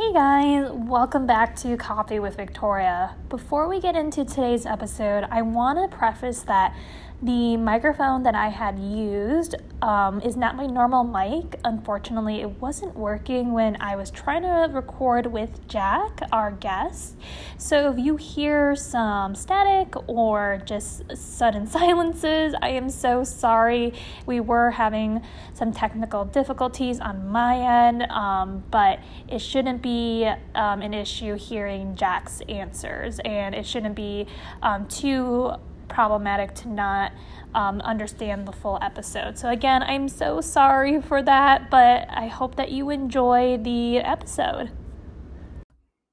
Hey guys, welcome back to Coffee with Victoria. Before we get into today's episode, I want to preface that the microphone that I had used um, is not my normal mic. Unfortunately, it wasn't working when I was trying to record with Jack, our guest. So if you hear some static or just sudden silences, I am so sorry. We were having some technical difficulties on my end, um, but it shouldn't be um, an issue hearing Jack's answers, and it shouldn't be um, too problematic to not um, understand the full episode. So, again, I'm so sorry for that, but I hope that you enjoy the episode.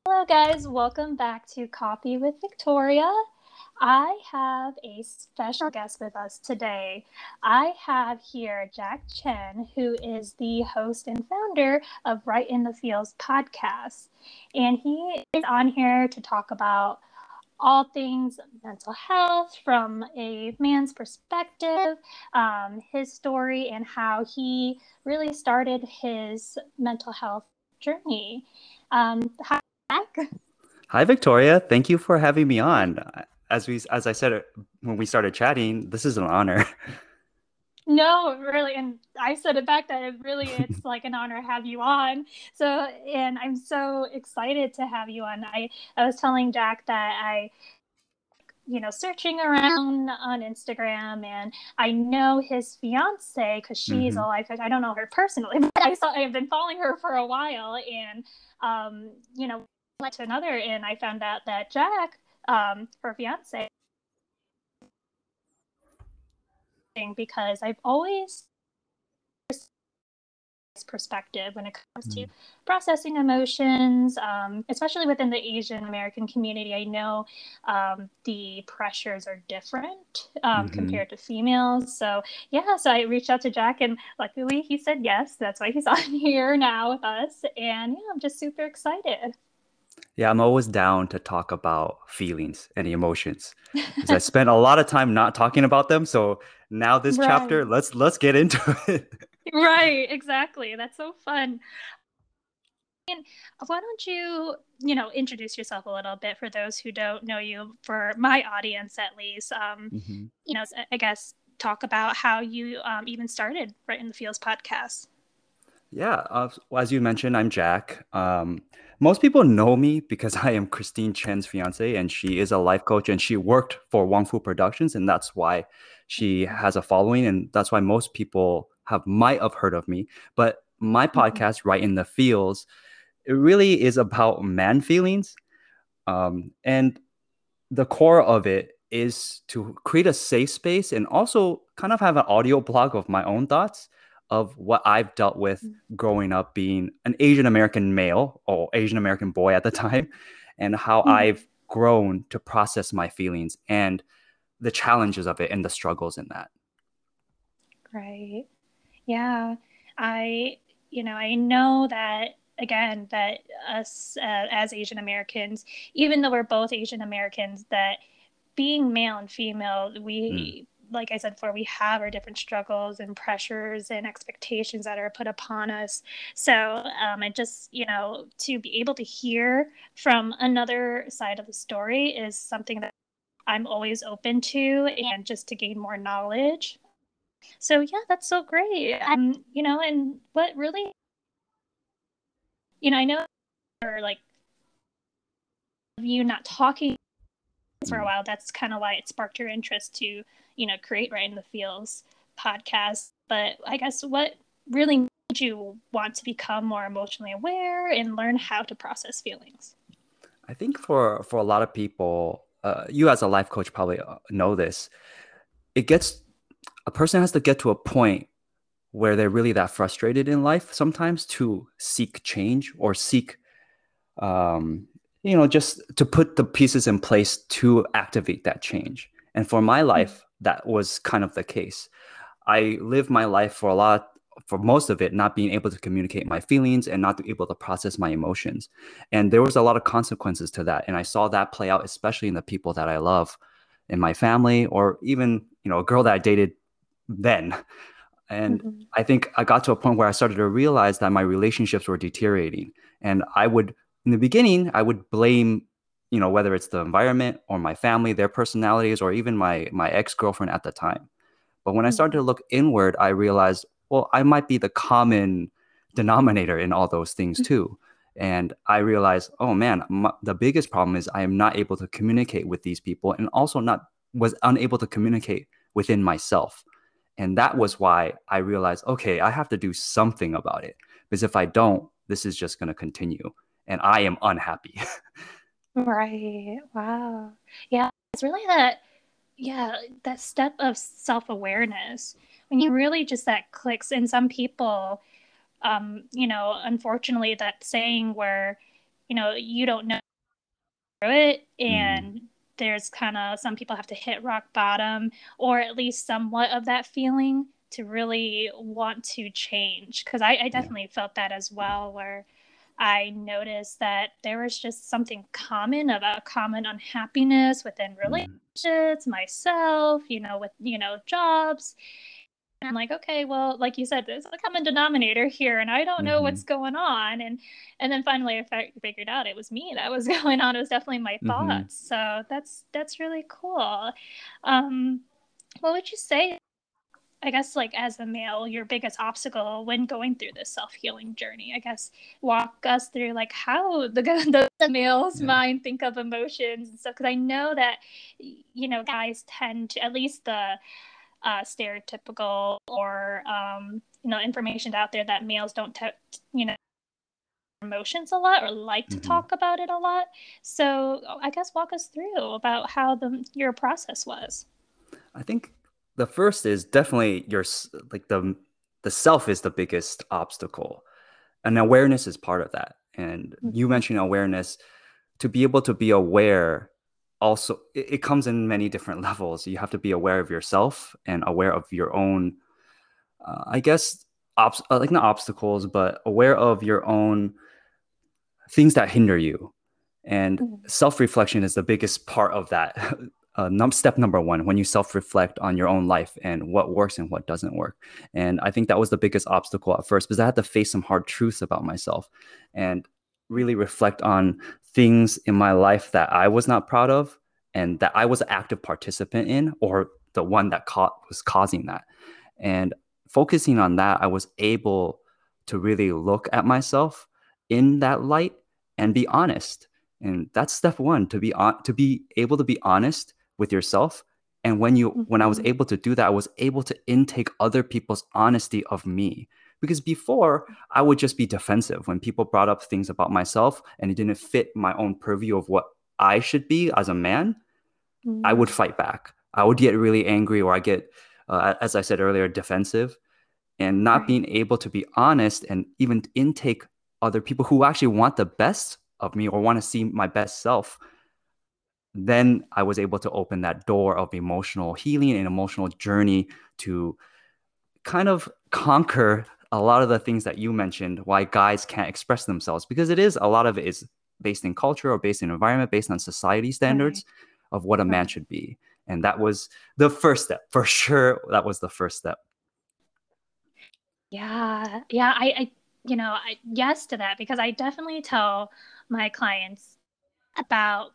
Hello, guys. Welcome back to Coffee with Victoria. I have a special guest with us today. I have here Jack Chen, who is the host and founder of Right in the Feels podcast. And he is on here to talk about all things mental health from a man's perspective, um, his story, and how he really started his mental health journey. Um, hi. Hi, Victoria. Thank you for having me on. As we, as I said when we started chatting, this is an honor. No, really, and I said it back that it really it's like an honor to have you on. So, and I'm so excited to have you on. I I was telling Jack that I you know searching around on Instagram and I know his fiance because she's mm-hmm. a life coach. I don't know her personally, but I saw I've been following her for a while and um you know went to another and I found out that Jack um her fiance because I've always perspective when it comes to mm. processing emotions, um, especially within the Asian American community. I know um, the pressures are different um, mm-hmm. compared to females. So, yeah, so I reached out to Jack, and luckily he said yes. That's why he's on here now with us. And yeah, I'm just super excited. Yeah, I'm always down to talk about feelings and emotions. Because I spent a lot of time not talking about them. So now this right. chapter, let's let's get into it. right, exactly. That's so fun. And why don't you, you know, introduce yourself a little bit for those who don't know you, for my audience at least. Um, mm-hmm. You know, I guess talk about how you um, even started Right in the Feels podcast. Yeah, uh, as you mentioned, I'm Jack. Um, most people know me because I am Christine Chen's fiance, and she is a life coach, and she worked for Wong Fu Productions, and that's why she has a following, and that's why most people have might have heard of me. But my mm-hmm. podcast, Right in the Feels, it really is about man feelings, um, and the core of it is to create a safe space and also kind of have an audio blog of my own thoughts of what I've dealt with mm. growing up being an Asian American male or Asian American boy at the time, and how mm-hmm. I've grown to process my feelings and the challenges of it and the struggles in that. Right. Yeah. I, you know, I know that again that us uh, as Asian Americans, even though we're both Asian Americans, that being male and female, we mm like I said before, we have our different struggles and pressures and expectations that are put upon us. So, um, and just, you know, to be able to hear from another side of the story is something that I'm always open to and just to gain more knowledge. So, yeah, that's so great. Um, you know, and what really, you know, I know, or like, you not talking for a mm. while, that's kind of why it sparked your interest to you know, create Right in the Feels podcast. But I guess what really made you want to become more emotionally aware and learn how to process feelings? I think for for a lot of people, uh, you as a life coach probably uh, know this. It gets a person has to get to a point where they're really that frustrated in life sometimes to seek change or seek um, you know just to put the pieces in place to activate that change and for my life that was kind of the case. I lived my life for a lot, for most of it, not being able to communicate my feelings and not able to process my emotions. And there was a lot of consequences to that. And I saw that play out, especially in the people that I love in my family or even, you know, a girl that I dated then. And mm-hmm. I think I got to a point where I started to realize that my relationships were deteriorating. And I would, in the beginning, I would blame, you know, whether it's the environment or my family, their personalities, or even my my ex girlfriend at the time. But when I mm-hmm. started to look inward, I realized, well, I might be the common denominator in all those things mm-hmm. too. And I realized, oh man, my, the biggest problem is I am not able to communicate with these people and also not was unable to communicate within myself. And that was why I realized, okay, I have to do something about it. Because if I don't, this is just going to continue. And I am unhappy. right. Wow. Yeah. It's really that, yeah, that step of self awareness when you really just that clicks. And some people, um, you know, unfortunately, that saying where, you know, you don't know through it and mm there's kind of some people have to hit rock bottom or at least somewhat of that feeling to really want to change because I, I, definitely yeah. felt that as well where i noticed that there was just something common about common unhappiness within mm-hmm. relationships mm. myself you know with you know jobs and I'm like, okay, well, like you said, there's a common denominator here, and I don't know mm-hmm. what's going on. And and then finally, I figured out it was me that was going on. It was definitely my mm-hmm. thoughts. Mm-hmm. So that's that's really cool. Um, what would you say? I guess, like as a male, your biggest obstacle when going through this self healing journey. I guess walk us through like how the the, the male's yeah. mind think of emotions and stuff. Because I know that you know guys tend to at least the uh, stereotypical or um, you know information out there that males don't te- you know emotions a lot or like to mm-hmm. talk about it a lot so i guess walk us through about how the your process was i think the first is definitely your like the the self is the biggest obstacle. And awareness is part of that. And mm-hmm. you mentioned awareness. To be able to be aware also it, it, comes in many different levels. You have to be aware of yourself and aware of your own uh, i guess obs- uh, like not obstacles but aware of your own things that hinder you. And mm-hmm. self-reflection is the biggest part of that uh, num- step number one when you self-reflect on your own life and what works and what doesn't work and i think that was the biggest obstacle at first because i had to face some hard truths about myself and really reflect on things in my life that I was not proud of and that I was an active participant in or the one that caught was causing that. And focusing on that, I was able to really look at myself in that light and be honest. And that's step one to be on to be able to be honest with yourself. And when you mm-hmm. when I was mm-hmm. able to do that, I was able to intake other people's honesty of me because before I would just be defensive when people brought up things about myself and it didn't fit my own purview of what I should be as a man. Mm-hmm. I would mm. fight back. I would get really angry or I get, uh, as I said earlier, defensive and not right. being able to be honest and even intake other people who actually want the best of me or want to see my best self then i was able to open that door of emotional healing and emotional journey to kind of conquer a lot of the things that you mentioned why guys can't express themselves because it is a lot of it is based in culture or based in environment based on society standards right. of what a man should be. And that was the first step for sure that was the first step. Yeah yeah i, I you know I, yes to that because i definitely tell my clients about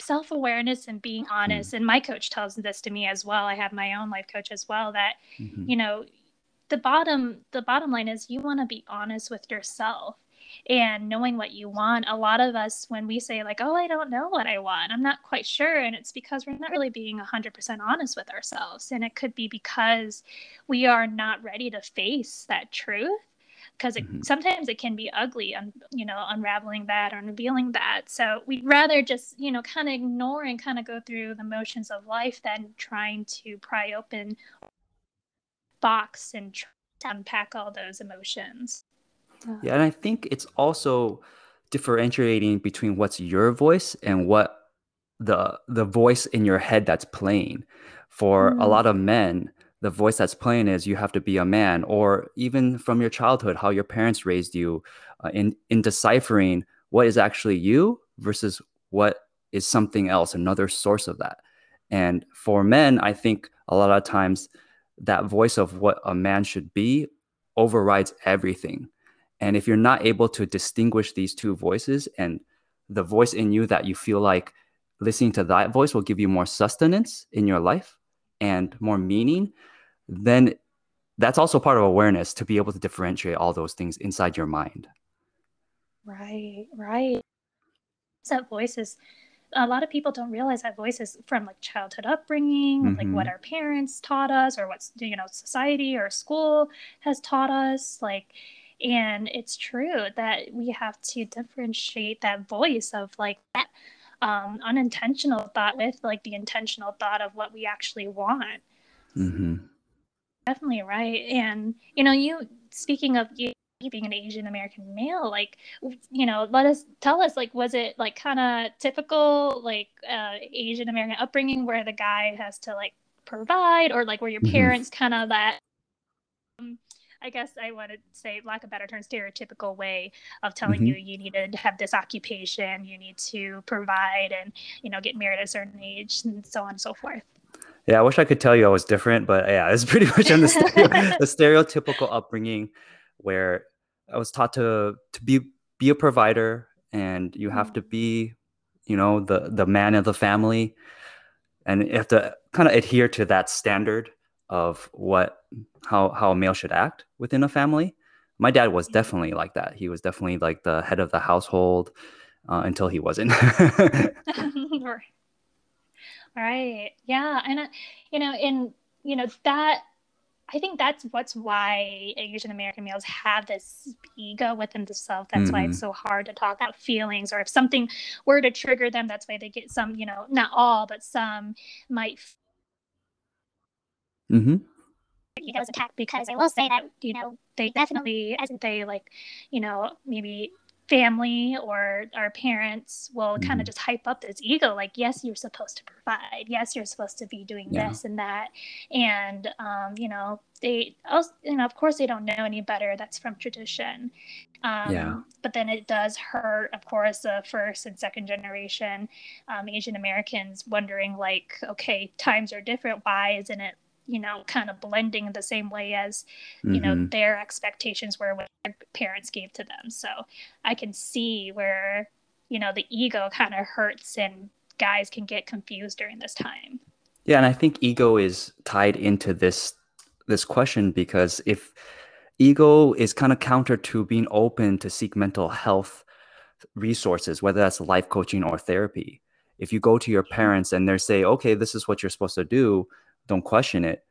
self-awareness and being hmm. honest mm. and my coach tells this to me as well i have my own life coach as well that mm-hmm. you know the bottom the bottom line is you want to be honest with yourself and knowing what you want a lot of us when we say like oh i don't know what i want i'm not quite sure and it's because we're not really being 100% honest with ourselves and it could be because we are not ready to face that truth because mm-hmm. sometimes it can be ugly and you know unraveling that or revealing that so we'd rather just you know kind of ignore and kind of go through the motions of life than trying to pry open box and unpack all those emotions. Yeah, and I think it's also differentiating between what's your voice and what the the voice in your head that's playing. For mm. a lot of men, the voice that's playing is you have to be a man, or even from your childhood, how your parents raised you, uh, in in deciphering what is actually you versus what is something else, another source of that. And for men, I think a lot of times that voice of what a man should be overrides everything And if you're not able to distinguish these two voices and the voice in you that you feel like listening to that voice will give you more sustenance in your life and more meaning, then that's also part of awareness to be able to differentiate all those things inside your mind. Right, right. That voice is a lot of people don't realize that voice is from like childhood upbringing, mm-hmm. like what mm-hmm. our parents taught us, or what's you know society or school has taught us, like. And it's true that we have to differentiate that voice of like that um, unintentional thought with like the intentional thought of what we actually want. Mm-hmm. Definitely right. And you know, you speaking of you being an Asian American male, like, you know, let us tell us, like, was it like kind of typical, like, uh, Asian American upbringing where the guy has to like provide, or like were your mm-hmm. parents kind of that? I guess I want to say, lack of better term, stereotypical way of telling mm-hmm. you you need to have this occupation, you need to provide, and you know, get married at a certain age, and so on and so forth. Yeah, I wish I could tell you I was different, but yeah, it's pretty much on the, stereo, the stereotypical upbringing where I was taught to to be be a provider and you have to be, you know, the the man of the family, and you have to kind of adhere to that standard of what how how a male should act within a family. My dad was definitely like that. He was definitely like the head of the household uh, until he wasn't. right. Yeah, and uh, you know, in you know that I think that's what's why Asian American males have this ego within themselves. That's mm-hmm. why it's mm-hmm. so hard to talk about feelings, or if something were to trigger them, that's why they get some, you know, not all, but some might. Mm-hmm. Egos attacked because I will say that you know they definitely as they like, you know, maybe family or our parents will mm-hmm. kind of just hype up this ego like yes you're supposed to provide yes you're supposed to be doing yeah. this and that and um, you know they also you know of course they don't know any better that's from tradition um, yeah. but then it does hurt of course the first and second generation um, asian americans wondering like okay times are different why isn't it you know kind of blending in the same way as you mm-hmm. know their expectations were what their parents gave to them. So i can see where you know the ego kind of hurts and guys can get confused during this time. Yeah and i think ego is tied into this this question because if ego is kind of counter to being open to seek mental health resources whether that's life coaching or therapy if you go to your parents and they say okay this is what you're supposed to do don't question it,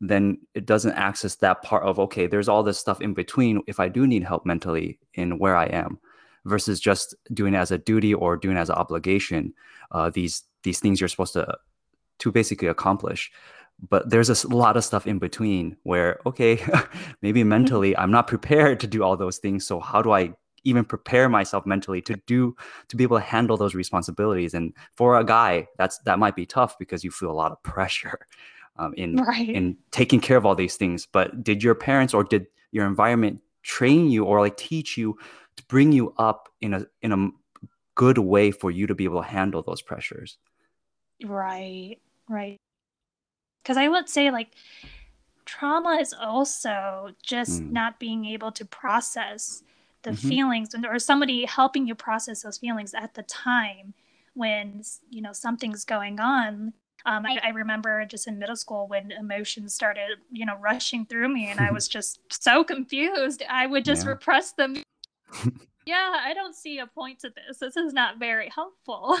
then it doesn't access that part of, okay, there's all this stuff in between if I do need help mentally in where I am versus just doing it as a duty or doing it as an obligation. Uh, these these things you're supposed to to basically accomplish. But there's a lot of stuff in between where, okay, maybe mentally I'm not prepared to do all those things. So how do I even prepare myself mentally to do to be able to handle those responsibilities? And for a guy, that's that might be tough because you feel a lot of pressure um, in right. in taking care of all these things. But did your parents or did your environment train you or like teach you to bring you up in a in a good way for you to be able to handle those pressures? Right, right. Because I would say like trauma is also just mm. not being able to process the mm-hmm. feelings or somebody helping you process those feelings at the time when you know something's going on um, I, I, remember just in middle school when emotions started, you know, rushing through me, and I was just so confused. I would just yeah. repress them. yeah, I don't see a point to this. This is not very helpful.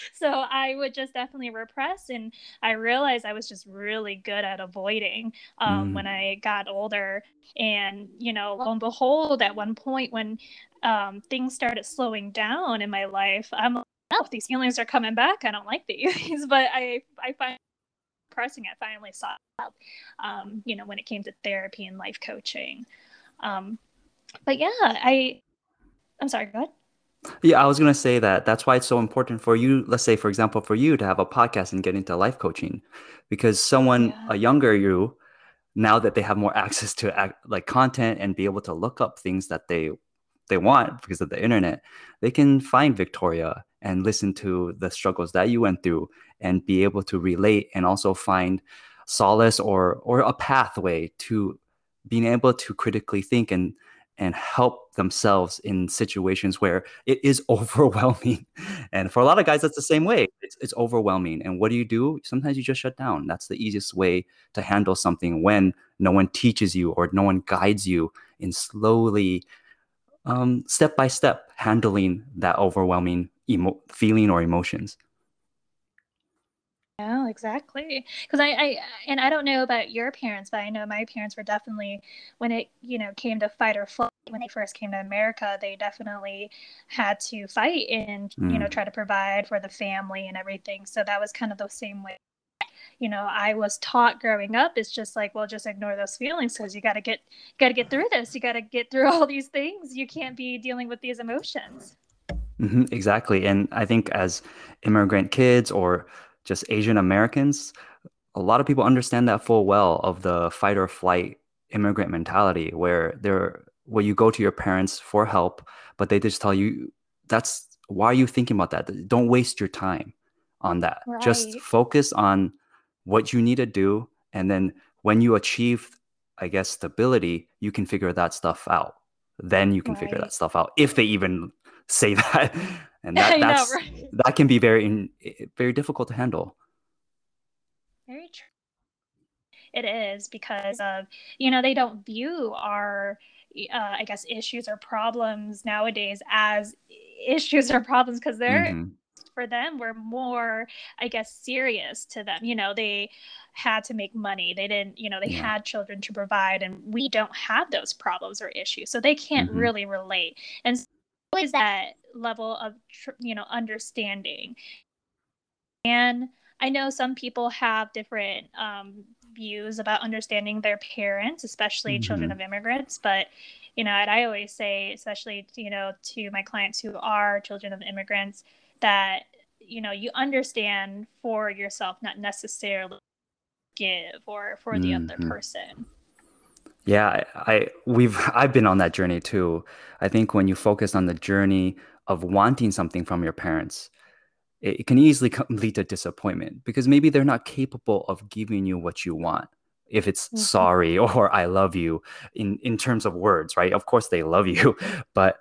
so I would just definitely repress, and I realized I was just really good at avoiding um, mm. when I got older. And you know, lo and behold, at one point when um, things started slowing down in my life, I'm like, oh, these feelings are coming back. I don't like these, but I I find pressing it finally saw um, you know, when it came to therapy and life coaching. Um, but yeah, I I'm sorry, go ahead. Yeah, I was gonna say that that's why it's so important for you. Let's say, for example, for you to have a podcast and get into life coaching, because someone yeah. a younger you, now that they have more access to act, like content and be able to look up things that they they want because of the internet, they can find Victoria and listen to the struggles that you went through and be able to relate and also find solace or or a pathway to being able to critically think and and help themselves in situations where it is overwhelming. And for a lot of guys, that's the same way. It's, it's overwhelming. And what do you do? Sometimes you just shut down. That's the easiest way to handle something when no one teaches you or no one guides you in slowly, um, step by step, handling that overwhelming emo- feeling or emotions. Yeah, exactly. Because I, I, and I don't know about your parents, but I know my parents were definitely, when it, you know, came to fight or flight, when they first came to America, they definitely had to fight and, mm. you know, mm. try to provide for the family and everything. So that was kind of the same way you know i was taught growing up it's just like well just ignore those feelings because you got to get got to get through this you got to get through all these things you can't be dealing with these emotions mm-hmm, exactly and i think as immigrant kids or just Asian Americans, a lot of people understand that full well of the fight or flight immigrant mentality where they're where you go to your parents for help, but they just tell you that's why are you thinking about that? Don't waste your time on that. Right. Just focus on what you need to do. And then when you achieve, I guess, stability, you can figure that stuff out. Then you can right. figure that stuff out if they even say that and that that's know, right? that can be very very difficult to handle very true it is because of you know they don't view our uh, i guess issues or problems nowadays as issues or problems because they're mm-hmm. for them were more i guess serious to them you know they had to make money they didn't you know they yeah. had children to provide and we don't have those problems or issues so they can't mm-hmm. really relate and always that level of you know understanding and i know some people have different um, views about understanding their parents especially mm-hmm. children of immigrants but you know and i always say especially you know to my clients who are children of immigrants that you know you understand for yourself not necessarily give or for the mm-hmm. other person yeah, I, I we've I've been on that journey too. I think when you focus on the journey of wanting something from your parents, it, it can easily lead to disappointment because maybe they're not capable of giving you what you want. If it's mm-hmm. sorry or I love you in in terms of words, right? Of course they love you, but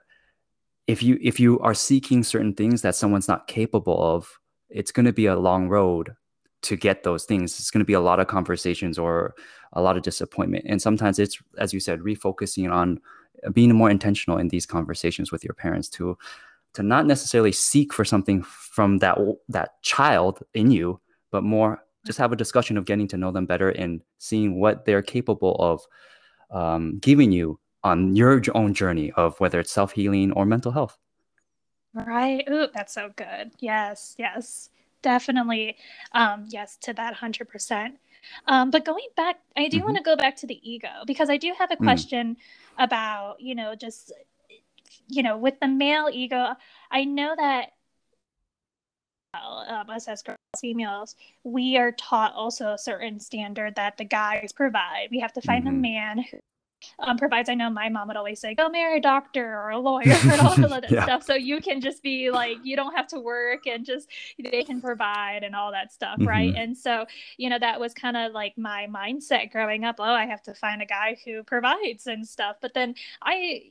if you if you are seeking certain things that someone's not capable of, it's going to be a long road to get those things. It's going to be a lot of conversations or a lot of disappointment. And sometimes it's, as you said, refocusing on being more intentional in these conversations with your parents to to not necessarily seek for something from that that child in you, but more just have a discussion of getting to know them better and seeing what they're capable of um, giving you on your own journey of whether it's self healing or mental health. Right. Ooh, that's so good. Yes. Yes definitely um, yes to that 100% um, but going back i do mm-hmm. want to go back to the ego because i do have a mm. question mm. about you know just you know with the male ego i know that um, us as girls, females, we are taught also a certain standard that the guys provide. We have to find mm-hmm. a man who um, provides I know my mom would always say, go marry a doctor or a lawyer and all of that yeah. stuff. So you can just be like, you don't have to work and just they can provide and all that stuff. Mm-hmm. Right. And so, you know, that was kind of like my mindset growing up. Oh, I have to find a guy who provides and stuff. But then I,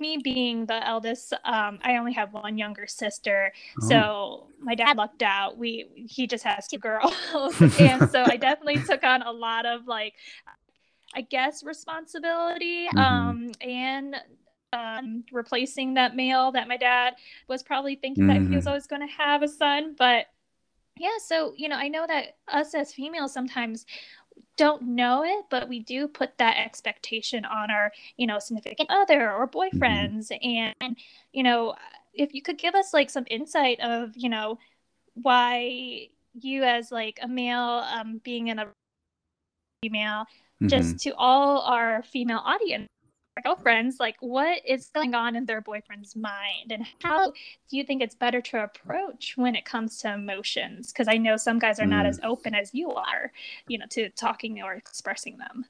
me being the eldest, um, I only have one younger sister. Oh. So my dad lucked out. We he just has two girls. and so I definitely took on a lot of like I guess, responsibility mm-hmm. um, and um, replacing that male that my dad was probably thinking mm-hmm. that he was mm-hmm. always going to have a son. But yeah, so, you know, I know that us as females sometimes don't know it, but we do put that expectation on our, you know, significant other or mm-hmm. boyfriends. Mm-hmm. And, you know, if you could give us like some insight of, you know, why you as like a male um, being in a female mm-hmm. just to all our female audience girlfriends like what is going on in their boyfriend's mind? And how do you think it's better to approach when it comes to emotions? Because i know some guys are mm. not as open as you are you know to talking or expressing them.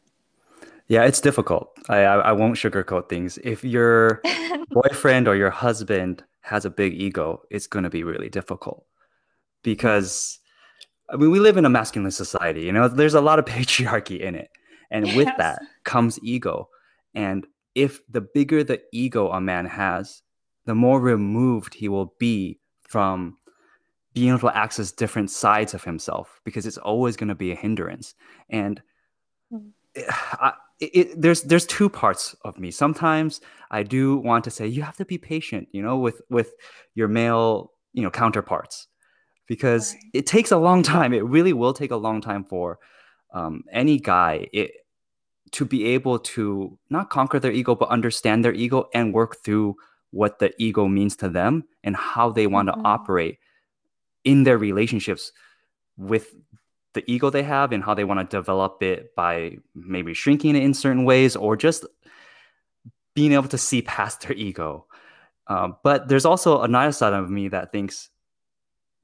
Yeah it's difficult. I i, I won't sugarcoat things. If your boyfriend or your husband has a big ego it's going to be really difficult. Because i mean we live in a masculine society you know? There's a lot of patriarchy in it. And with yes. that comes ego. And if the bigger the ego a man has, the more removed he will be from being able to access different sides of himself because it's always going to be a hindrance. And mm. I, it, there's there's two parts of me. Sometimes I do want to say you have to be patient, you know, with with your male, you know, counterparts, because right. it takes a long time. It really will take a long time for um, any guy it, to be able to not conquer their ego, but understand their ego and work through what the ego means to them and how they want mm-hmm. to operate in their relationships with the ego they have and how they want to develop it by maybe shrinking it in certain ways or just being able to see past their ego. Um, but there's also another side of me that thinks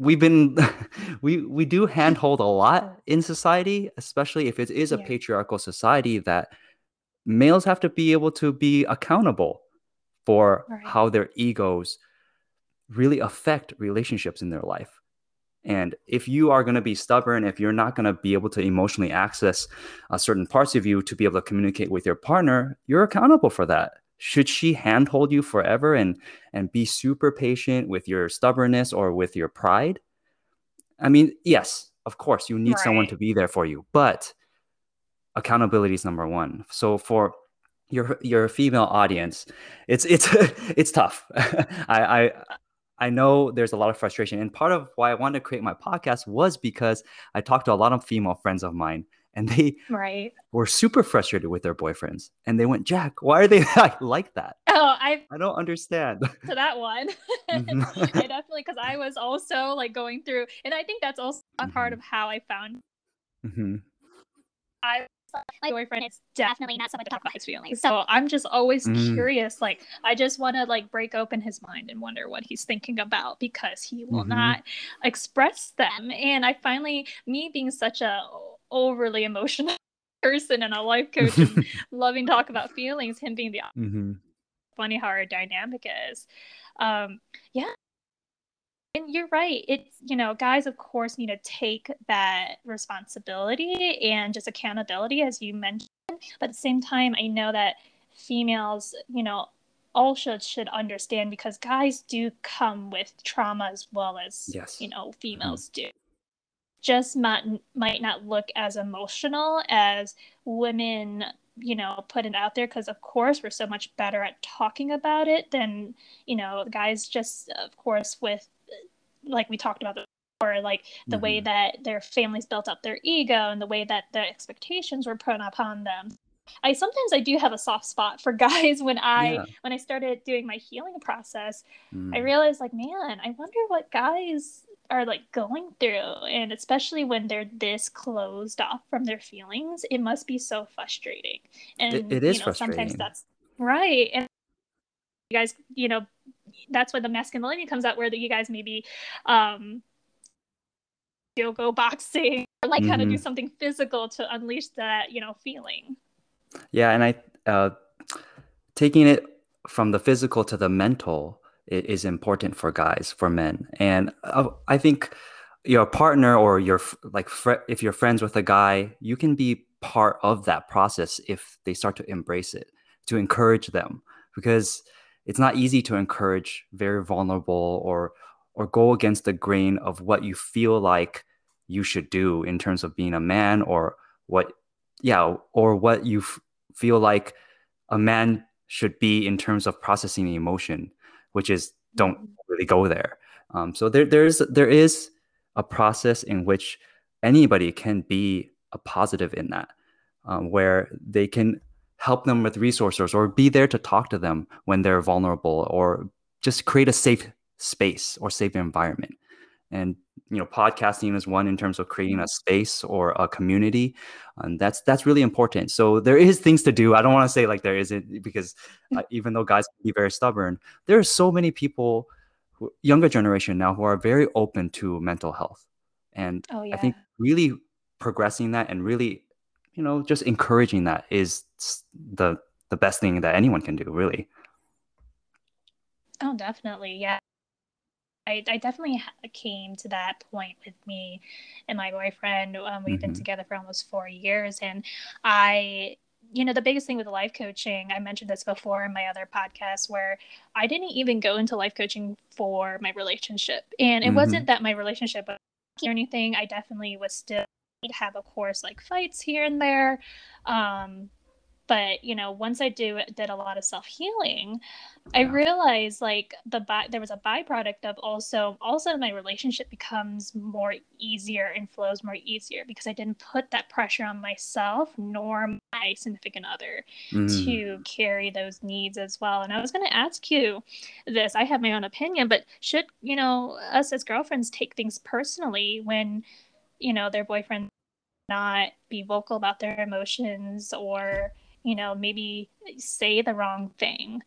we've been we we do handhold a lot in society, especially if it is a yeah. patriarchal society that males have to be able to be accountable for right. how their egos really affect relationships in their life. And if you are going to be stubborn, if you're not going to be able to emotionally access uh, certain parts of you to be able to communicate with your partner, you're accountable for that. Should she handhold you forever and and be super patient with your stubbornness or with your pride? I mean, yes, of course, you need right. someone to be there for you, but accountability is number one. So for your your female audience, it's it's it's tough. I, I I know there's a lot of frustration. And part of why I wanted to create my podcast was because I talked to a lot of female friends of mine and they right. were super frustrated with their boyfriends. And they went, Jack, why are they like that? Oh, I I don't understand. To that one. mm-hmm. I definitely because I was also like going through and I think that's also a mm-hmm. part of how I found mm-hmm. I my boyfriend is definitely not someone to talk about his feelings. So I'm just always mm. curious. Like I just want to like break open his mind and wonder what he's thinking about because he will mm-hmm. not express them. And I finally, me being such a overly emotional person and a life coach and loving talk about feelings, him being the mm-hmm. funny how our dynamic is. Um, yeah, and you're right. It's, you know, guys, of course, need to take that responsibility and just accountability, as you mentioned. But at the same time, I know that females, you know, also should should understand because guys do come with trauma as well as, yes. you know, females mm-hmm. do. Just might, might not look as emotional as women you know put it out there because of course we're so much better at talking about it than you know guys just of course with like we talked about before, like the mm-hmm. way that their families built up their ego and the way that the expectations were put upon them. I sometimes I do have a soft spot for guys when I yeah. when I started doing my healing process. Mm. I realized like, man, I wonder what guys are like going through and especially when they're this closed off from their feelings, it must be so frustrating. And it, it is you know, frustrating. sometimes that's right. And you guys, you know, that's where the masculinity comes out, where you guys maybe um, you'll go boxing or like mm-hmm. kind of do something physical to unleash that, you know, feeling. Yeah, and I uh, taking it from the physical to the mental is important for guys, for men, and uh, I think your partner or your like if you're friends with a guy, you can be part of that process if they start to embrace it, to encourage them, because it's not easy to encourage very vulnerable or or go against the grain of what you feel like you should do in terms of being a man or what yeah or what you feel like a man should be in terms of processing emotion which is don't mm-hmm. really go there um, so there there's there is a process in which anybody can be a positive in that um, where they can help them with resources or be there to talk to them when they're vulnerable or just create a safe space or safe environment and you know podcasting is one in terms of creating a space or a community and that's that's really important. So there is things to do. I don't want to say like there isn't because uh, even though guys can be very stubborn there are so many people who, younger generation now who are very open to mental health. And oh, yeah. i think really progressing that and really you know just encouraging that is the the best thing that anyone can do really. Oh definitely yeah I, I definitely came to that point with me and my boyfriend um, we've mm-hmm. been together for almost four years and i you know, the biggest thing with life coaching, I mentioned this before in my other podcast, where I didn't even go into life coaching for my relationship. And it mm-hmm. wasn't that my relationship was or anything. I definitely was still have, of course, like fights here and there. Um, but you know once i do did a lot of self-healing yeah. i realized like the by there was a byproduct of also also my relationship becomes more easier and flows more easier because i didn't put that pressure on myself nor my significant other mm. to carry those needs as well and i was going to ask you this i have my own opinion but should you know us as girlfriends take things personally when you know their boyfriend not be vocal about their emotions or you know, maybe say the wrong thing.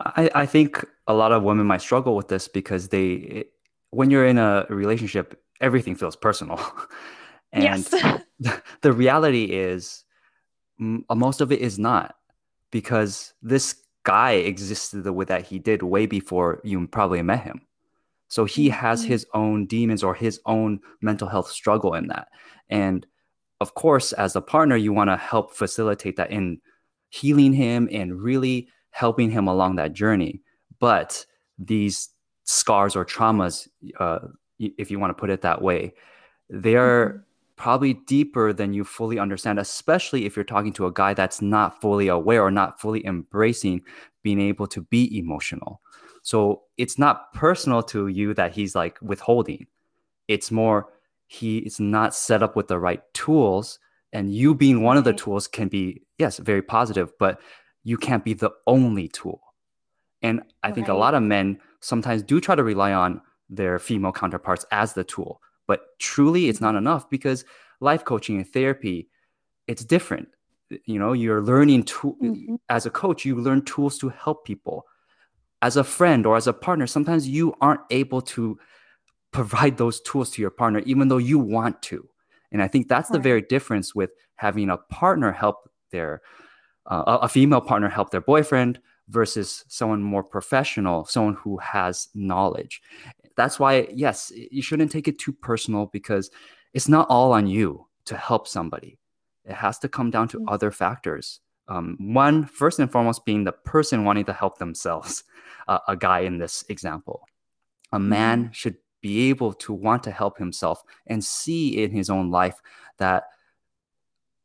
I, I think a lot of women might struggle with this because they, when you're in a relationship, everything feels personal. and yes. the reality is, most of it is not because this guy existed the way that he did way before you probably met him. So he mm-hmm. has his own demons or his own mental health struggle in that. And of course, as a partner, you want to help facilitate that in healing him and really helping him along that journey. But these scars or traumas, uh, if you want to put it that way, they are mm-hmm. probably deeper than you fully understand, especially if you're talking to a guy that's not fully aware or not fully embracing being able to be emotional. So it's not personal to you that he's like withholding. It's more he is not set up with the right tools and you being one of the tools can be yes very positive but you can't be the only tool. And i think a lot of men sometimes do try to rely on their female counterparts as the tool but truly it's not mm-hmm. enough because life coaching and therapy it's different. You know you're learning to mm-hmm. as a coach you learn tools to help people. As a friend or as a partner sometimes you aren't able to provide those tools to your partner, even though you want to. And I think that's right. the very difference with having a partner help their, uh, a female partner help their boyfriend versus someone more professional, someone who has knowledge. That's why, yes, you shouldn't take it too personal because it's not all on you to help somebody. It has to come down to mm-hmm. other factors. Um, one, first and foremost, being the person wanting to help themselves, uh, a guy in this example. A man mm-hmm. should be able to want to help himself and see in his own life that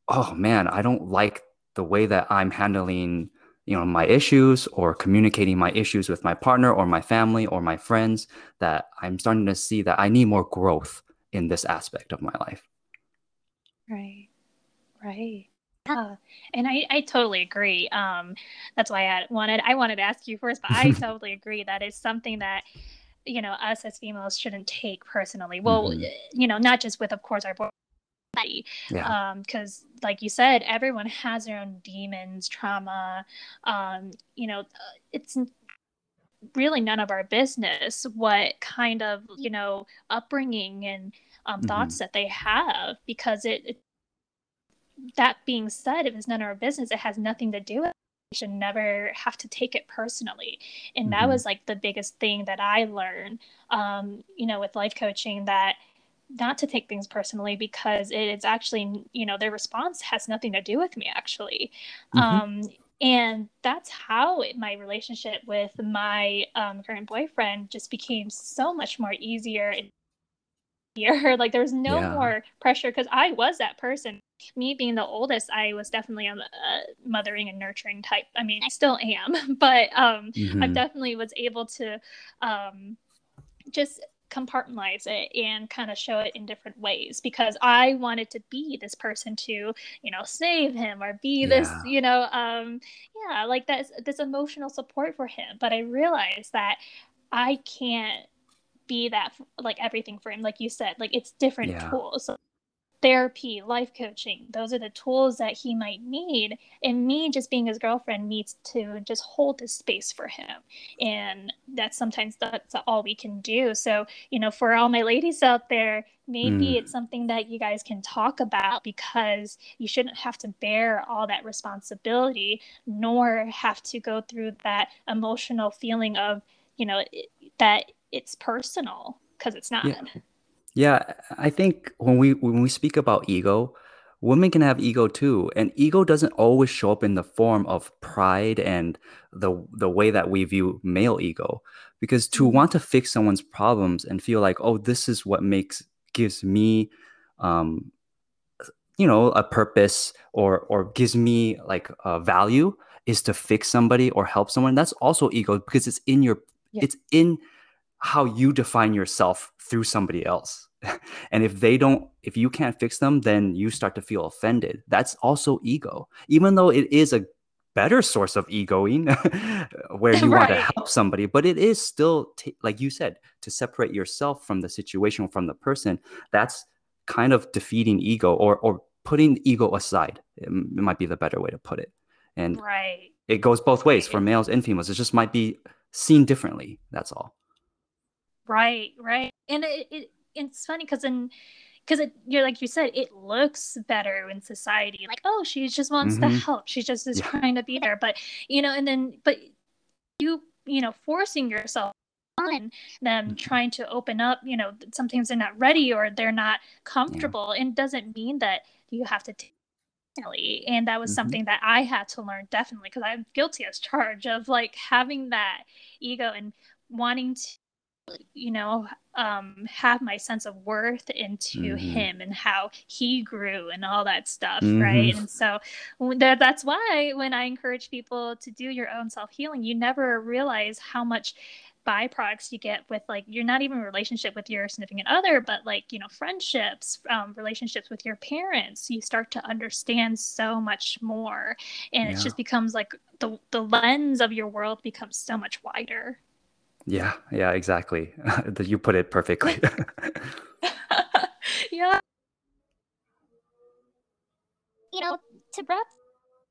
oh man i don't like the way that i'm handling you know my issues or communicating my issues with my partner or my family or my friends that i'm starting to see that i need more growth in this aspect of my life. Right. Right. Yeah, and I, I totally agree. Um, that's why I wanted I wanted to ask you first, but I totally agree. That is something that you know us as females shouldn't take personally well mm-hmm. you know not just with of course our body yeah. um because like you said everyone has their own demons trauma um you know uh, it's really none of our business what kind of you know upbringing and um, mm-hmm. thoughts that they have because it, it that being said if it's none of our business it has nothing to do with should never have to take it personally and mm-hmm. that was like the biggest thing that i learned um, you know with life coaching that not to take things personally because it's actually you know their response has nothing to do with me actually mm-hmm. um, and that's how it, my relationship with my um, current boyfriend just became so much more easier and easier like there was no yeah. more pressure because i was that person me being the oldest, I was definitely a, a mothering and nurturing type. I mean, I still am, but um, mm-hmm. I definitely was able to um, just compartmentalize it and kind of show it in different ways because I wanted to be this person to, you know, save him or be yeah. this, you know, um, yeah, like that's this emotional support for him. But I realized that I can't be that like everything for him, like you said, like it's different yeah. tools therapy, life coaching. Those are the tools that he might need. And me, just being his girlfriend, needs to just hold this space for him. And that's sometimes that's all we can do. So, you know, for all my ladies out there, maybe mm. it's something that you guys can talk about because you shouldn't have to bear all that responsibility, nor have to go through that emotional feeling of, you know, that it's personal because it's not. Yeah. Yeah, I think when we when we speak about ego, women can have ego too and ego doesn't always show up in the form of pride and the the way that we view male ego because to Mhm. want to fix someone's problems and feel like oh this is what makes gives me um you know a purpose or or gives me like a value is to fix somebody or help someone that's also ego because it's in your Yeah. it's in how you define yourself through somebody else. And if they don't if you can't fix them then you start to feel offended. That's also ego. Even though it is a better source of egoing where you want to help somebody but it is still t- like you said to separate yourself from the situation from the person that's kind of defeating ego or or putting ego aside. It, m- it might be the better way to put it. And Right. it goes both ways for males and females. It just might be seen differently. That's all Right, right. And it, it it's funny because in because it you're like you said, it looks better in society. Like, oh, she just wants to Mhm. help. She just is Yeah. trying to be there. But you know, and then but you you know, forcing yourself on them Mhm. trying to open up, you know, sometimes they're not ready or they're not comfortable. And doesn't mean that you have to take and that was Mhm. something that I had to learn definitely because I'm guilty as charged of like having that ego and wanting to you know um have my sense of worth into Mhm. him and how he grew and all that stuff right Mhm. and so that, that's why when i encourage people to do your own self-healing you never realize how much byproducts you get with like you're not even a relationship with your significant other but like you know friendships um, relationships with your parents you start to understand so much more and it just becomes like the the lens of your world becomes so much wider Yeah, yeah, exactly. You put it perfectly. yeah you know, to wrap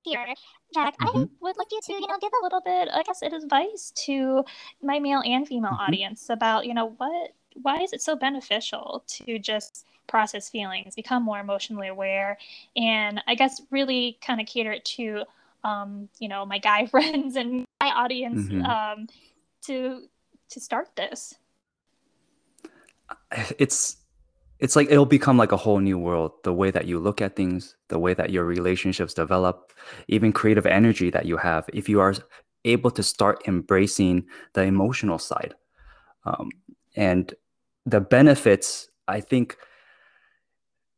here, Jack, I Mhm. would like you to, you know, give a little bit i guess advice to my male and female Mhm. audience about you know what why is it so beneficial to just process feelings become more emotionally aware and i guess really kind of cater it to um, you know my guy friends and my audience Mhm. um, to to start this? It's it's like it'll become like a whole new world. The way that you look at things the way that your relationships develop even creative energy that you have if you are able to start embracing the emotional side. Um, and the benefits i think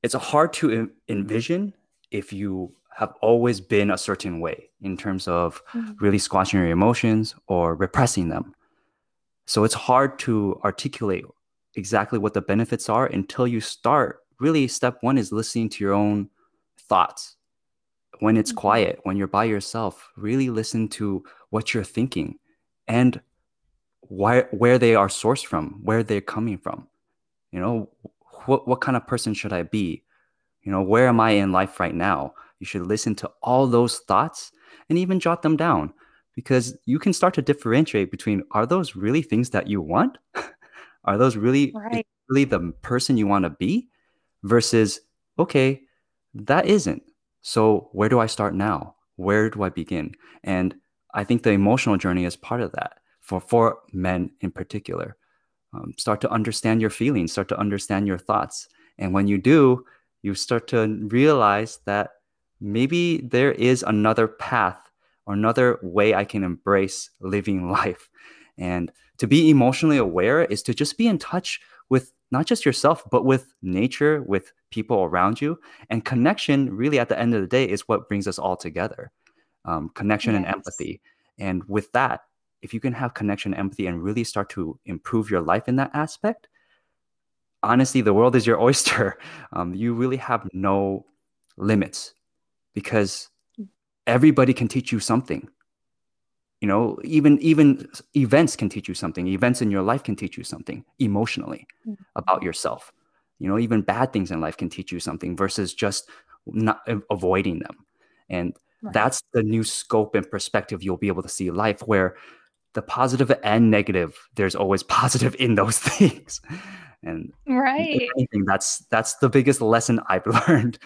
it's hard to en- envision if you have always been a certain way in terms of really squashing your emotions or repressing them. So it's hard to articulate exactly what the benefits are until you start. Really, step one is listening to your own thoughts. When it's Mhm. quiet, when you're by yourself, really listen to what you're thinking and why, where they are sourced from, where they're coming from. You know, what, what kind of person should I be? You know, where am I in life right now? You should listen to all those thoughts and even jot them down because you can start to differentiate between are those really things that you want? are those really right really the person you want to be versus okay, that isn't. So where do I start now? Where do I begin? And I think the emotional journey is part of that for for men in particular. Um, start to understand your feelings, start to understand your thoughts, and when you do, you start to realize that maybe there is another path or another way I can embrace living life. And to be emotionally aware is to just be in touch with not just yourself, but with nature, with people around you. And connection, really, at the end of the day, is what brings us all together um, connection and empathy. And with that, if you can have connection, empathy, and really start to improve your life in that aspect, honestly, the world is your oyster. Um, you really have no limits because everybody can teach you something. You know, even even events can teach you something. Events in your life can teach you something emotionally Mhm. about yourself. You know, even bad things in life can teach you something versus just not avoiding them. And Right. that's the new scope and perspective you'll be able to see life where the positive and negative, there's always positive in those things. And right anything, that's that's the biggest lesson I've learned.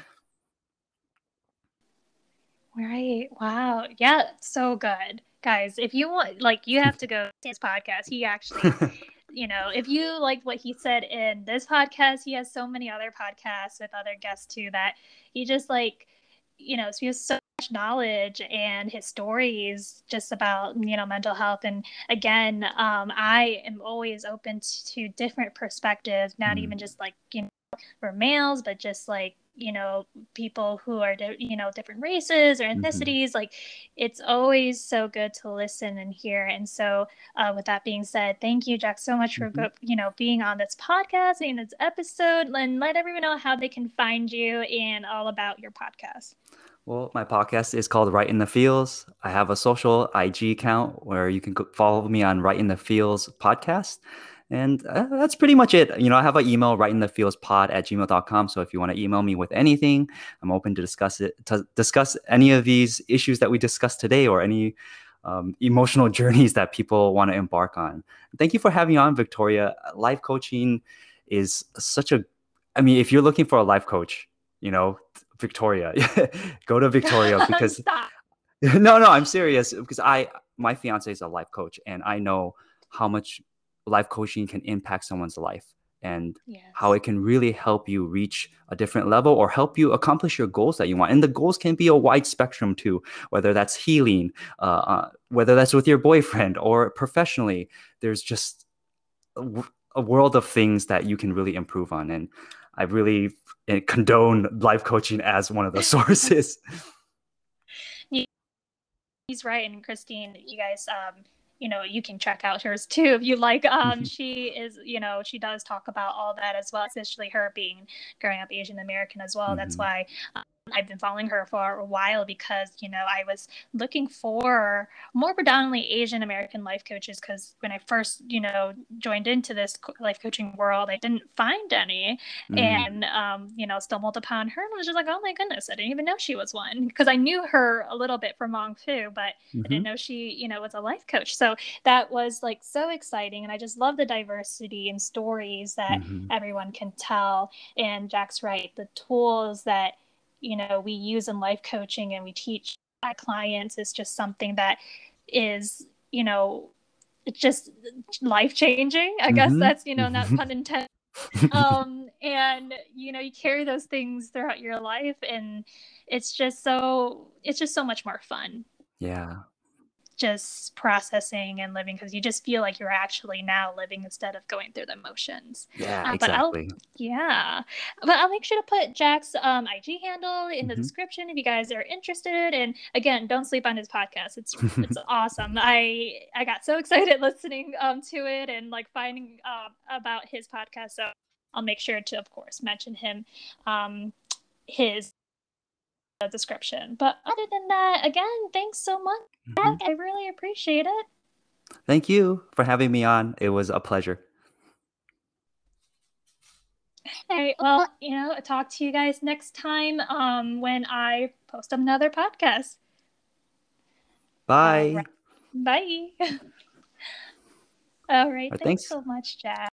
Right. Wow. Yeah. So good. Guys, if you want, like, you have to go to his podcast. He actually you know, if you like what he said in this podcast, he has so many other podcasts with other guests too that he just like, you know, he has so much knowledge and his stories just about, you know, mental health. And again, um, I am always open to different perspectives, not mm. even just like, you know, for males, but just like you know people who are you know different races or mm-hmm. ethnicities mm-hmm. like it's always so good to listen and hear and so uh, with that being said thank you jack so much for mm-hmm. you know being on this podcast and this episode and let everyone know how they can find you and all about your podcast well, my podcast is called Right in the Feels. I have a social IG account where you can follow me on Right in the Feels podcast. And uh, that's pretty much it. You know, I have an email right in the feels pod at gmail.com. So if you want to email me with anything, I'm open to discuss it, to discuss any of these issues that we discussed today or any um, emotional journeys that people want to embark on. Thank you for having on, Victoria. Life coaching is such a, I mean, if you're looking for a life coach, you know, Victoria, go to Victoria because, no, no, I'm serious because I, my fiance is a life coach and I know how much life coaching can impact someone's life and yes. how it can really help you reach a different level or help you accomplish your goals that you want. And the goals can be a wide spectrum too, whether that's healing, uh, uh, whether that's with your boyfriend or professionally. There's just a, a, world of things that you can really improve on. And I really eh, condone life coaching as one of the sources. He's right. And Christine, you guys, um, you know you can check out hers too if you like um mm-hmm. she is you know she does talk about all that as well especially her being growing up asian american as well mm-hmm. that's why um, I've been following her for a while because, you know, I was looking for more predominantly Asian American life coaches because when I first, you know, joined into this life coaching world, I didn't find any mm. and, um, you know, stumbled upon her and was just like, oh my goodness, I didn't even know she was one because I knew her a little bit from Wong Fu, but mm-hmm. I didn't mm-hmm. know she, you know, was a life coach. So that was like so exciting. And I just love the diversity and stories that mm-hmm. everyone can tell. And Jack's right, the tools that, you know we use in life coaching and we teach our clients is just something that is you know it's just life changing i mm-hmm. guess that's you know not pun intended. Um and you know you carry those things throughout your life and it's just so it's just so much more fun. Yeah just processing and living because you just feel like you're actually now living instead of going through the motions. Yeah, uh, exactly. yeah, but I'll make sure to put Jack's um, IG handle in mm-hmm. the description if you guys are interested. And again, don't sleep on his podcast. It's it's awesome. I I got so excited listening um, to it and like finding uh, about his podcast. So I'll make sure to, of course, mention him. Um, his description. But other than that, again, thanks so much. Mm-hmm. I really appreciate it. Thank you for having me on. It was a pleasure. All right. Well, you know, talk to you guys next time um, when I post another podcast. Bye. Right. Bye. All right. Thanks, thanks so much, Jack.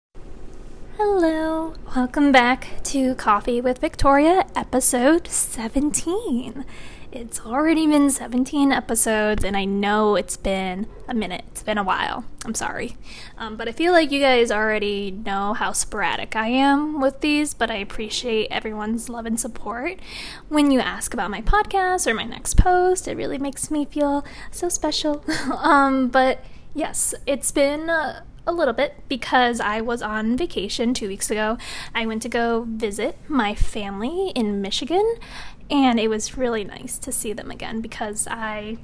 Hello, welcome back to Coffee with Victoria, episode 17. It's already been 17 episodes, and I know it's been a minute. It's been a while. I'm sorry. Um, but I feel like you guys already know how sporadic I am with these, but I appreciate everyone's love and support. When you ask about my podcast or my next post, it really makes me feel so special. um, but yes, it's been. Uh, a little bit because I was on vacation two weeks ago. I went to go visit my family in Michigan, and it was really nice to see them again because I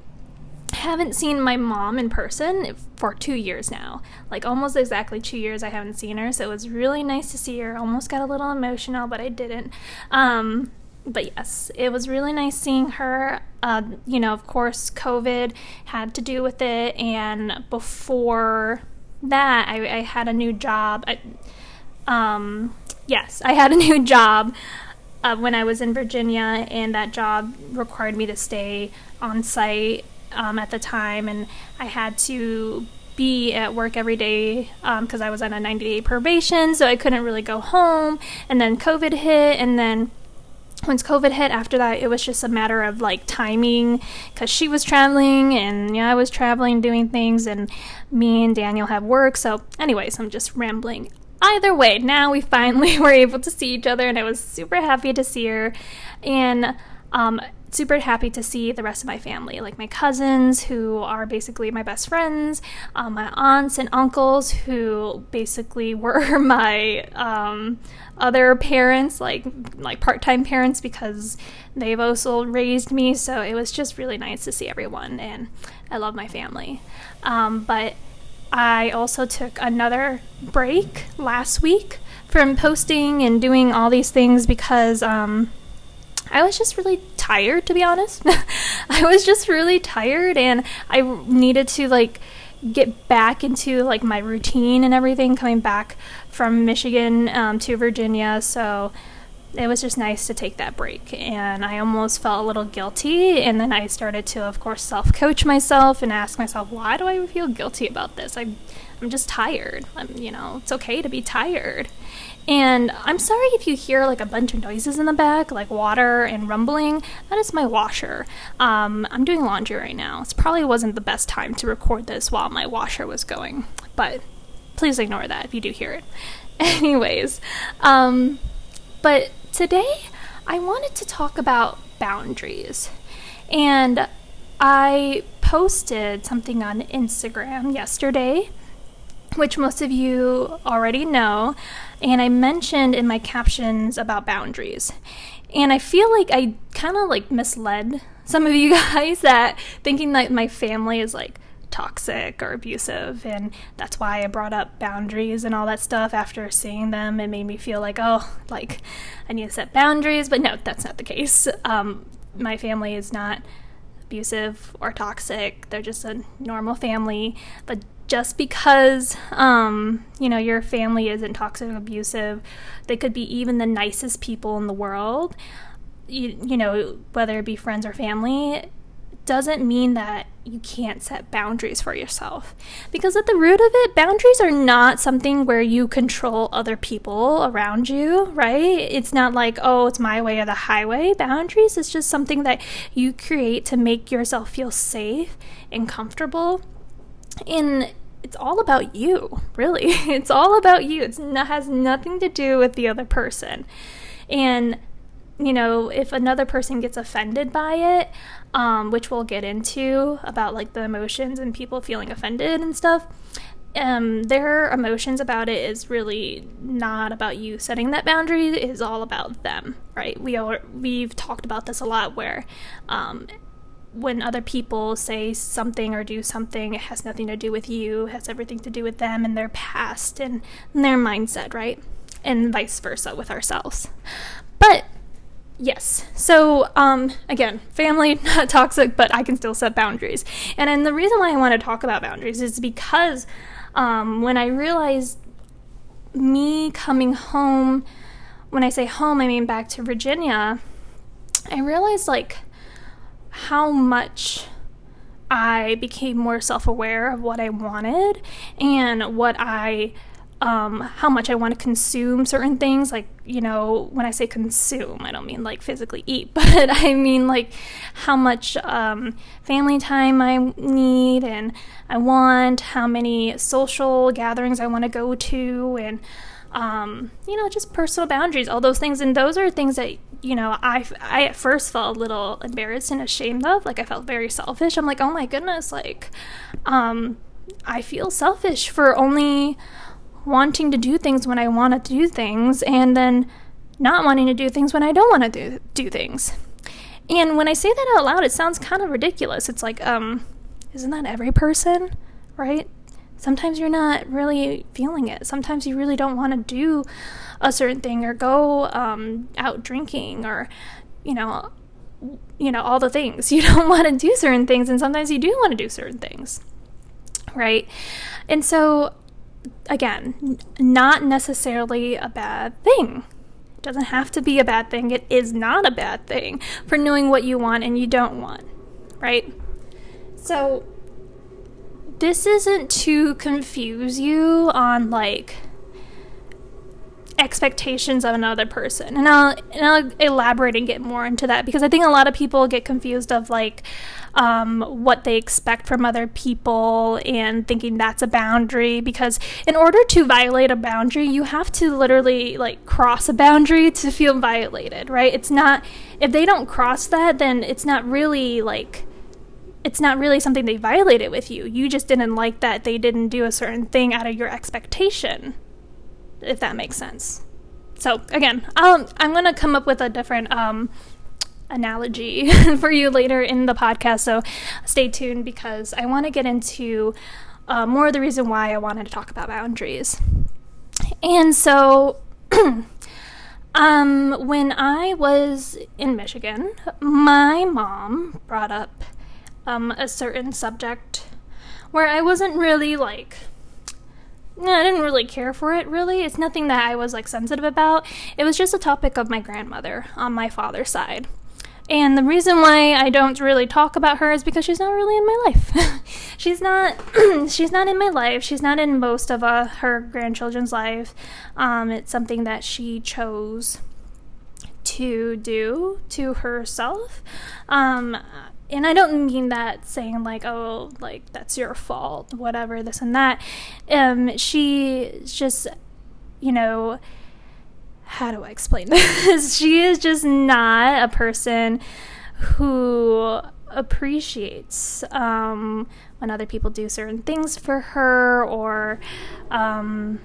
haven't seen my mom in person for two years now. Like almost exactly two years I haven't seen her, so it was really nice to see her. Almost got a little emotional, but I didn't. Um, but yes, it was really nice seeing her. Uh, you know, of course, COVID had to do with it, and before that, I, I had a new job. I, um, yes, I had a new job uh, when I was in Virginia, and that job required me to stay on site um, at the time, and I had to be at work every day because um, I was on a 90 day probation, so I couldn't really go home. And then COVID hit, and then once COVID hit, after that, it was just a matter of like timing because she was traveling and yeah, I was traveling doing things, and me and Daniel have work. So, anyways, I'm just rambling. Either way, now we finally were able to see each other, and I was super happy to see her. And um, super happy to see the rest of my family, like my cousins, who are basically my best friends, um, my aunts and uncles, who basically were my um, other parents, like like part time parents, because they've also raised me. So it was just really nice to see everyone, and I love my family. Um, but I also took another break last week from posting and doing all these things because um, I was just really tired, to be honest. I was just really tired, and I needed to like get back into like my routine and everything coming back from Michigan um, to Virginia. So it was just nice to take that break. And I almost felt a little guilty. And then I started to, of course, self coach myself and ask myself, why do I feel guilty about this? I, I'm just tired. I'm, you know, it's okay to be tired. And I'm sorry if you hear like a bunch of noises in the back, like water and rumbling. That is my washer. Um, I'm doing laundry right now. It probably wasn't the best time to record this while my washer was going, but please ignore that if you do hear it. Anyways, um, but today I wanted to talk about boundaries. And I posted something on Instagram yesterday which most of you already know, and I mentioned in my captions about boundaries. And I feel like I kind of like misled some of you guys that thinking that my family is like toxic or abusive and that's why I brought up boundaries and all that stuff after seeing them. It made me feel like oh like I need to set boundaries. But no that's not the case. Um, my family is not abusive or toxic. They're just a normal family. But just because um, you know your family isn't toxic or abusive they could be even the nicest people in the world you, you know whether it be friends or family doesn't mean that you can't set boundaries for yourself. Because at the root of it boundaries are not something where you control other people around you right? It's not like oh it's my way or the highway. Boundaries is just something that you create to make yourself feel safe and comfortable and it's all about you, really. It's all about you. It has nothing to do with the other person. And, you know, if another person gets offended by it, um, which we'll get into about like the emotions and people feeling offended and stuff, um, their emotions about it is really not about you setting that boundary. It is all about them, right? We are we've talked about this a lot, where um, when other people say something or do something, it has nothing to do with you, has everything to do with them and their past and, their mindset, right? And vice versa with ourselves. But yes, so um, again, family, not toxic, but I can still set boundaries. And, and the reason why I want to talk about boundaries is because um, when I realized me coming home, when I say home, I mean back to Virginia, I realized like how much I became more self aware of what I wanted and what I, um, how much I want to consume certain things. Like, you know, when I say consume, I don't mean like physically eat, but I mean like how much um, family time I need and I want, how many social gatherings I want to go to, and, um, you know, just personal boundaries, all those things. And those are things that you know, I, I at first felt a little embarrassed and ashamed of. Like, I felt very selfish. I'm like, oh my goodness, like, um, I feel selfish for only wanting to do things when I want to do things and then not wanting to do things when I don't want to do, do things. And when I say that out loud, it sounds kind of ridiculous. It's like, um, isn't that every person, right? Sometimes you're not really feeling it. Sometimes you really don't want to do a certain thing or go um, out drinking or, you know, you know all the things. You don't want to do certain things, and sometimes you do want to do certain things, right? And so, again, not necessarily a bad thing. It doesn't have to be a bad thing. It is not a bad thing for knowing what you want and you don't want, right? So this isn't to confuse you on like expectations of another person. And I'll, and I'll elaborate and get more into that because i think a lot of people get confused of like um, what they expect from other people and thinking that's a boundary because in order to violate a boundary you have to literally like cross a boundary to feel violated right? It's not if they don't cross that then it's not really like it's not really something they violated with you. You just didn't like that they didn't do a certain thing out of your expectation if that makes sense. So again, I'll, I'm going to come up with a different um, analogy for you later in the podcast. So stay tuned because I want to get into uh, more of the reason why I wanted to talk about boundaries. And so, um, when I was in Michigan, my mom brought up um, a certain subject where I wasn't really like I didn't really care for it, really. It's nothing that I was like sensitive about. It was just a topic of my grandmother on my father's side. And the reason why I don't really talk about her is because she's not really in my life. she's not she's not in my life. She's not in most of uh, her grandchildren's life. Um, it's something that she chose to do to herself. Um, and I don't mean that saying like, oh, like that's your fault, whatever, this and that. Um, she just, you know, how do I explain this? she is just not a person who appreciates um, when other people do certain things for her or um,